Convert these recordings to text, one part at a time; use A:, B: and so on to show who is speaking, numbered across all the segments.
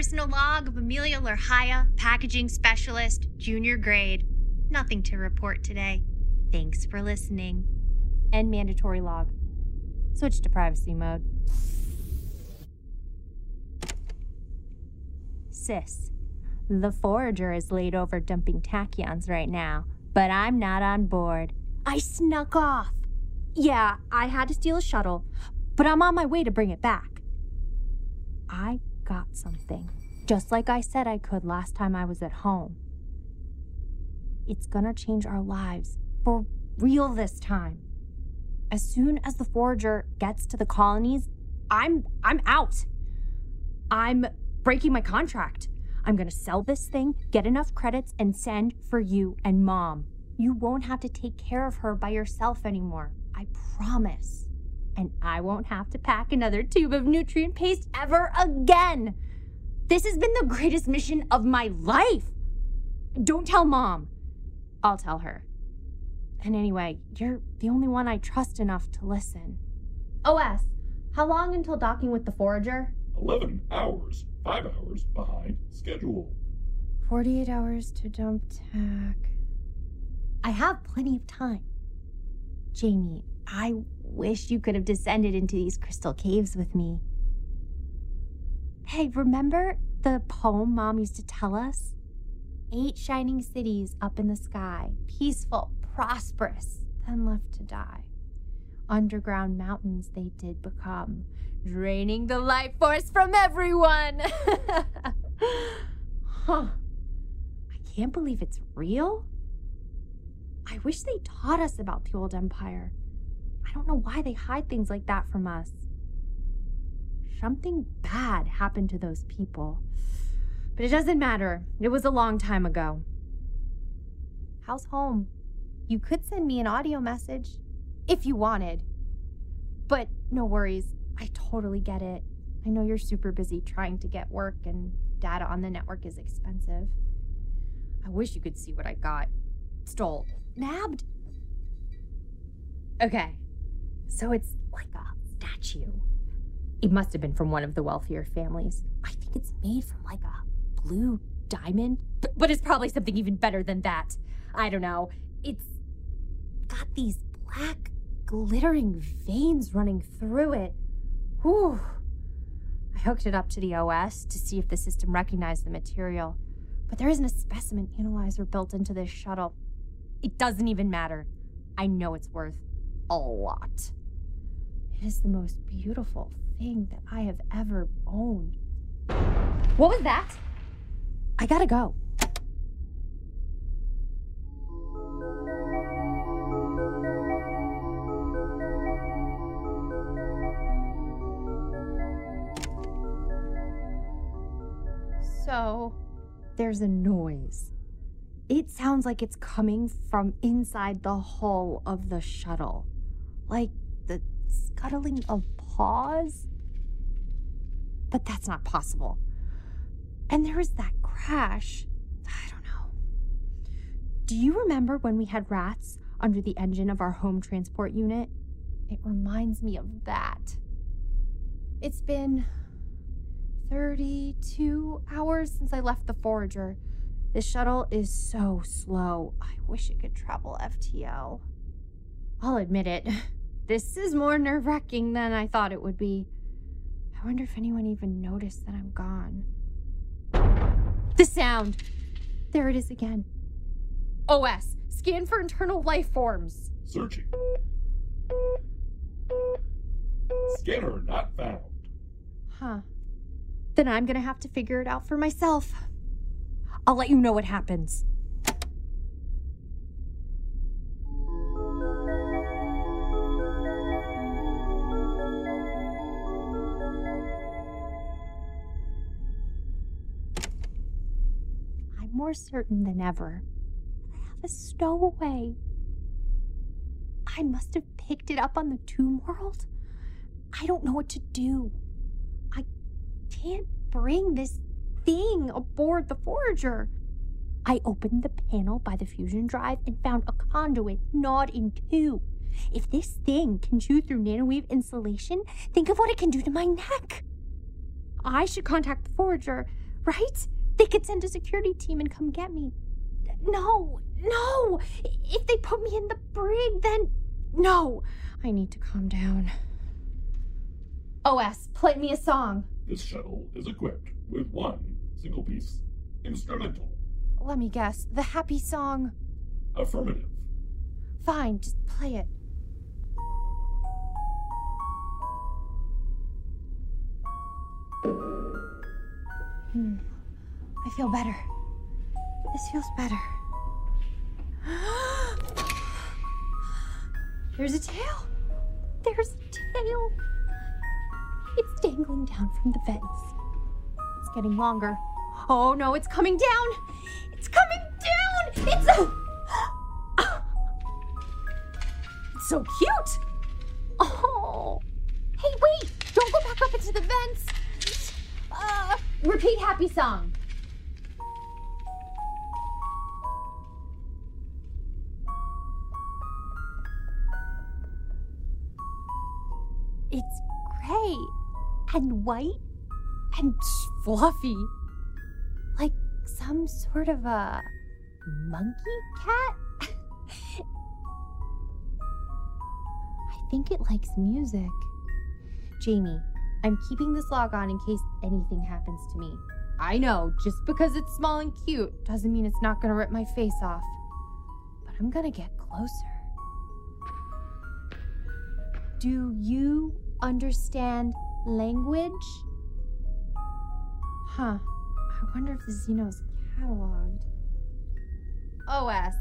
A: Personal log of Amelia Lurhaya, packaging specialist, junior grade. Nothing to report today. Thanks for listening.
B: End mandatory log. Switch to privacy mode. Sis, the Forager is laid over dumping tachyons right now, but I'm not on board. I snuck off. Yeah, I had to steal a shuttle, but I'm on my way to bring it back. I got something, just like I said I could last time I was at home. It's gonna change our lives for real this time. As soon as the Forager gets to the colonies, I'm I'm out. I'm breaking my contract. I'm gonna sell this thing, get enough credits, and send for you and mom. You won't have to take care of her by yourself anymore. I promise. And I won't have to pack another tube of nutrient paste ever again. This has been the greatest mission of my life. Don't tell mom. I'll tell her. And anyway, you're the only one I trust enough to listen. OS, how long until docking with the Forager?
C: 11 hours, 5 hours behind schedule.
B: 48 hours to dump tack. I have plenty of time. Jamie, I wish you could have descended into these crystal caves with me. Hey, remember the poem mom used to tell us? Eight shining cities up in the sky, peaceful, prosperous, then left to die. Underground mountains they did become, draining the life force from everyone. huh. I can't believe it's real. I wish they taught us about the old empire. I don't know why they hide things like that from us. Something bad happened to those people. But it doesn't matter. It was a long time ago. How's home? You could send me an audio message if you wanted. But no worries. I totally get it. I know you're super busy trying to get work, and data on the network is expensive. I wish you could see what I got. Stole. Nabbed. Okay. So it's like a statue. It must have been from one of the wealthier families. I think it's made from like a blue diamond, but, it's probably something even better than that. I don't know. It's got these black, glittering veins running through it. Whew. I hooked it up to the OS to see if the system recognized the material, but there isn't a specimen analyzer built into this shuttle. It doesn't even matter. I know it's worth a lot. It is the most beautiful thing that I have ever owned. What was that? I gotta go. So, there's a noise. It sounds like it's coming from inside the hull of the shuttle. Like the scuttling of paws? But that's not possible. And there was that crash. I don't know. Do you remember when we had rats under the engine of our home transport unit? It reminds me of that. It's been 32 hours since I left the Forager. This shuttle is so slow. I wish it could travel FTL. I'll admit it. This is more nerve wracking than I thought it would be. I wonder if anyone even noticed that I'm gone. The sound! There it is again. OS, scan for internal life forms.
C: Searching. Scanner not found.
B: Huh. Then I'm gonna have to figure it out for myself. I'll let you know what happens. More certain than ever I have a stowaway. I must have picked it up on the tomb world. I don't know what to do. I can't bring this thing aboard the Forager. I opened the panel by the fusion drive and found a conduit gnawed in two. If this thing can chew through nanowave insulation, think of what it can do to my neck. I should contact the Forager, right? They could send a security team and come get me. No, no. If they put me in the brig, then no. I need to calm down. OS, play me a song.
C: This shuttle is equipped with one single piece instrumental.
B: Let me guess. The happy song.
C: Affirmative.
B: Fine, just play it. Hmm. I feel better. This feels better. There's a tail. There's a tail. It's dangling down from the fence. It's getting longer. Oh no, it's coming down. It's coming down. It's a. It's so cute. Oh. Hey, wait. Don't go back up into the vents. Uh, repeat happy song. It's gray and white and fluffy. Like some sort of a monkey cat? I think it likes music. Jamie, I'm keeping this log on in case anything happens to me. I know, just because it's small and cute doesn't mean it's not gonna rip my face off. But I'm gonna get closer. Do you understand language? Huh. I wonder if the Xeno's cataloged. OS,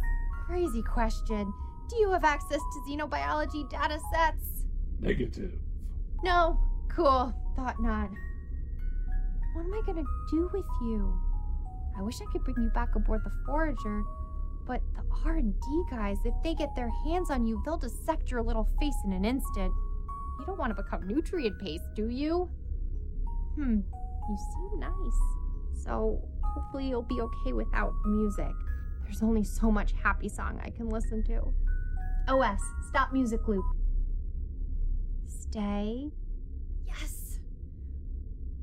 B: crazy question. Do you have access to xenobiology data sets?
C: Negative.
B: No. Cool. Thought not. What am I gonna do with you? I wish I could bring you back aboard the Forager, but the R&D guys, if they get their hands on you, they'll dissect your little face in an instant. You don't want to become nutrient paste, do you? Hmm. You seem nice. So, hopefully you'll be okay without music. There's only so much happy song I can listen to. OS, stop music loop. Stay. Yes.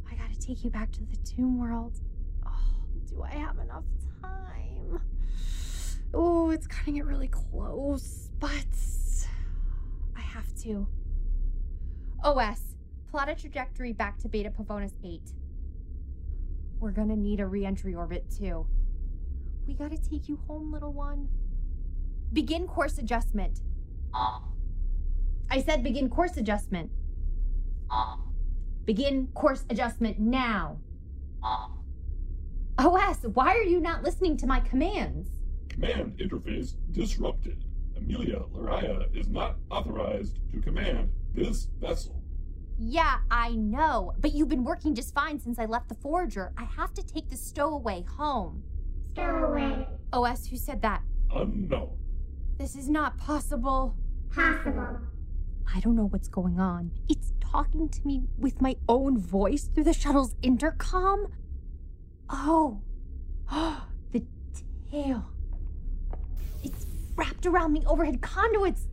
B: I gotta take you back to the tomb world. Oh, do I have enough time? Oh, it's cutting it really close, but I have to. OS, plot a trajectory back to Beta Pavonis 8. We're gonna need a reentry orbit too. We gotta take you home, little one. Begin course adjustment. I said begin course adjustment. Begin course adjustment now. OS, why are you not listening to my commands?
C: Command interface disrupted. Amelia Laraya is not authorized to command this vessel.
B: Yeah, I know, but you've been working just fine since I left the Forager. I have to take the stowaway home.
D: Stowaway.
B: OS, who said that?
C: Unknown.
B: This is not possible.
D: Possible.
B: I don't know what's going on. It's talking to me with my own voice through the shuttle's intercom. Oh, the tail. Wrapped around the overhead conduits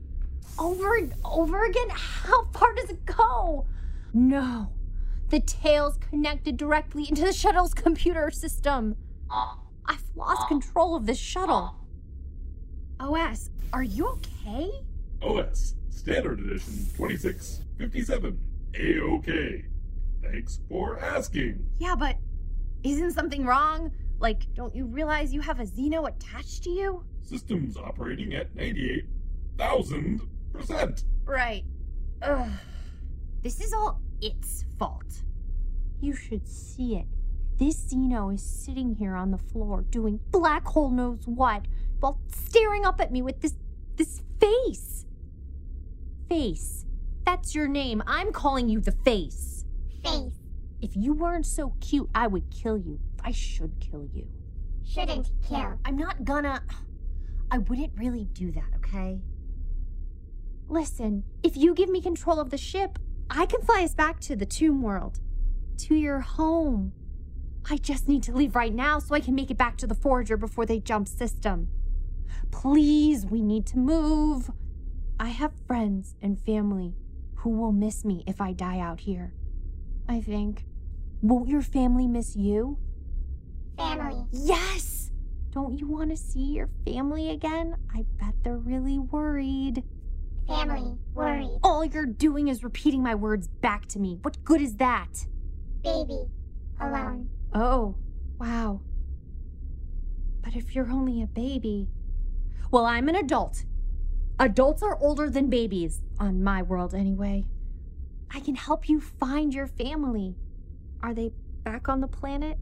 B: over and over again. How far does it go? No, the tail's connected directly into the shuttle's computer system. I've lost control of this shuttle. OS, are you okay?
C: OS Standard Edition 2657. A-OK. Thanks for asking.
B: Yeah, but isn't something wrong? Like, don't you realize you have a Xeno attached to you?
C: Systems operating at 98,000%.
B: Right. Ugh. This is all its fault. You should see it. This Xeno is sitting here on the floor doing black hole knows what while staring up at me with this this face. Face. That's your name. I'm calling you the face.
D: Face.
B: If you weren't so cute, I would kill you. I should kill you.
D: Shouldn't kill.
B: I'm not gonna. I wouldn't really do that, okay? Listen, if you give me control of the ship, I can fly us back to the tomb world. To your home. I just need to leave right now so I can make it back to the Forager before they jump system. Please, we need to move. I have friends and family who will miss me if I die out here. I think. Won't your family miss you?
D: Family.
B: Yes! Don't you want to see your family again? I bet they're really worried.
D: Family. Worried.
B: All you're doing is repeating my words back to me. What good is that?
D: Baby. Alone.
B: Oh, wow. But if you're only a baby. Well, I'm an adult. Adults are older than babies, on my world anyway. I can help you find your family. Are they back on the planet?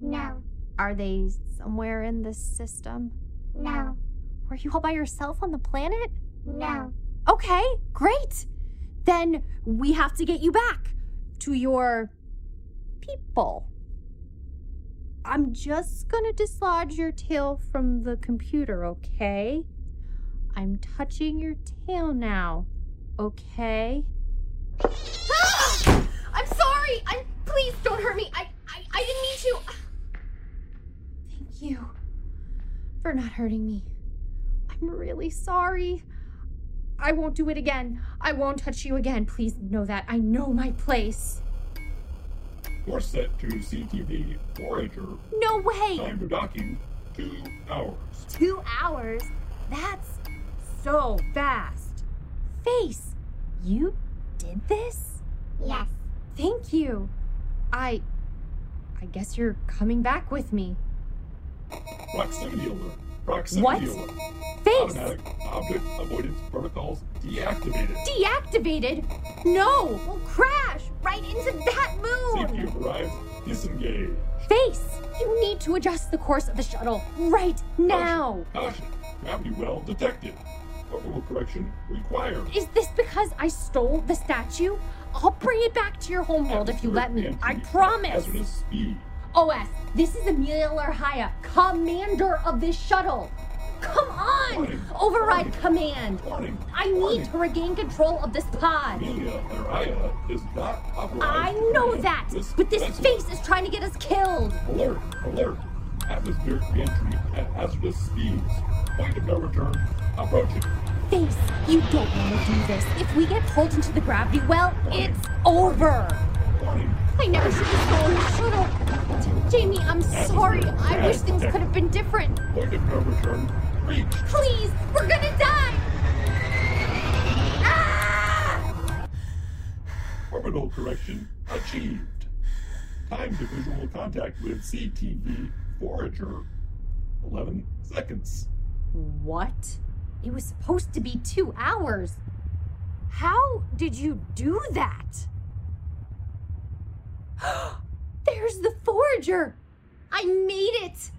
D: No.
B: Are they somewhere in the system?
D: No.
B: Were you all by yourself on the planet?
D: No.
B: Okay, great. Then we have to get you back to your people. I'm just gonna dislodge your tail from the computer, okay? I'm touching your tail now, okay? Ah! I'm sorry. I'm please don't hurt me. I I, I didn't mean for not hurting me. I'm really sorry. I won't do it again. I won't touch you again. Please know that. I know my place.
C: Course set to CTV Forager.
B: No way!
C: Time to docking, two hours.
B: Two hours? That's so fast. Face, you did this?
D: Yes.
B: Thank you. I. I guess you're coming back with me.
C: Proximity alert. Proximity
B: What?
C: alert.
B: Face!
C: Automatic object avoidance protocols deactivated.
B: Deactivated? No! We'll crash right into that moon!
C: overrides. Disengage.
B: Face! You need to adjust the course of the shuttle right now!
C: Caution. Gravity well detected. Orbital correction required.
B: Is this because I stole the statue? I'll bring it back to your homeworld if you let me. I promise.
C: Hazardous speed.
B: OS, this is Amelia Larhaya, commander of this shuttle. Come on! Override command. I need to regain control of this pod.
C: Amelia is not.
B: I know that, but this
C: vessel.
B: face is trying to get us killed.
C: Alert! Alert! Atmospheric reentry at hazardous speeds. Point of no return. Approaching.
B: Face, you don't want to do this. If we get pulled into the gravity well, it's over. I never should have stolen the shuttle. J- Jamie, I'm sorry. I wish things could have been different.
C: Point of no return.
B: Please, we're gonna die. Ah!
C: Orbital correction achieved. Time to visual contact with CTV Forager. 11 seconds.
B: What? It was supposed to be two hours. How did you do that? There's the Forager! I made it!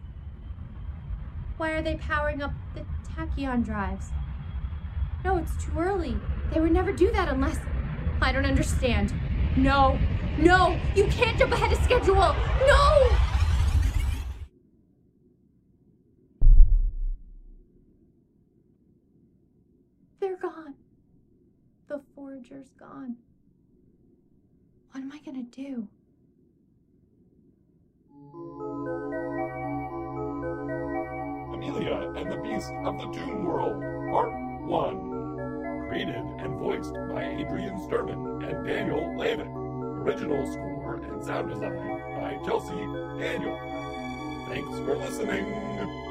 B: Why are they powering up the tachyon drives? No, it's too early. They would never do that unless. I don't understand. No, no, you can't jump ahead of schedule! No! They're gone. The forager's gone. What am I gonna do?
C: Amelia and the Beast of the Doom World, Part 1. Created and voiced by Adrian Sturman and Daniel Lavick. Original score and sound design by Chelsea Daniel. Thanks for listening.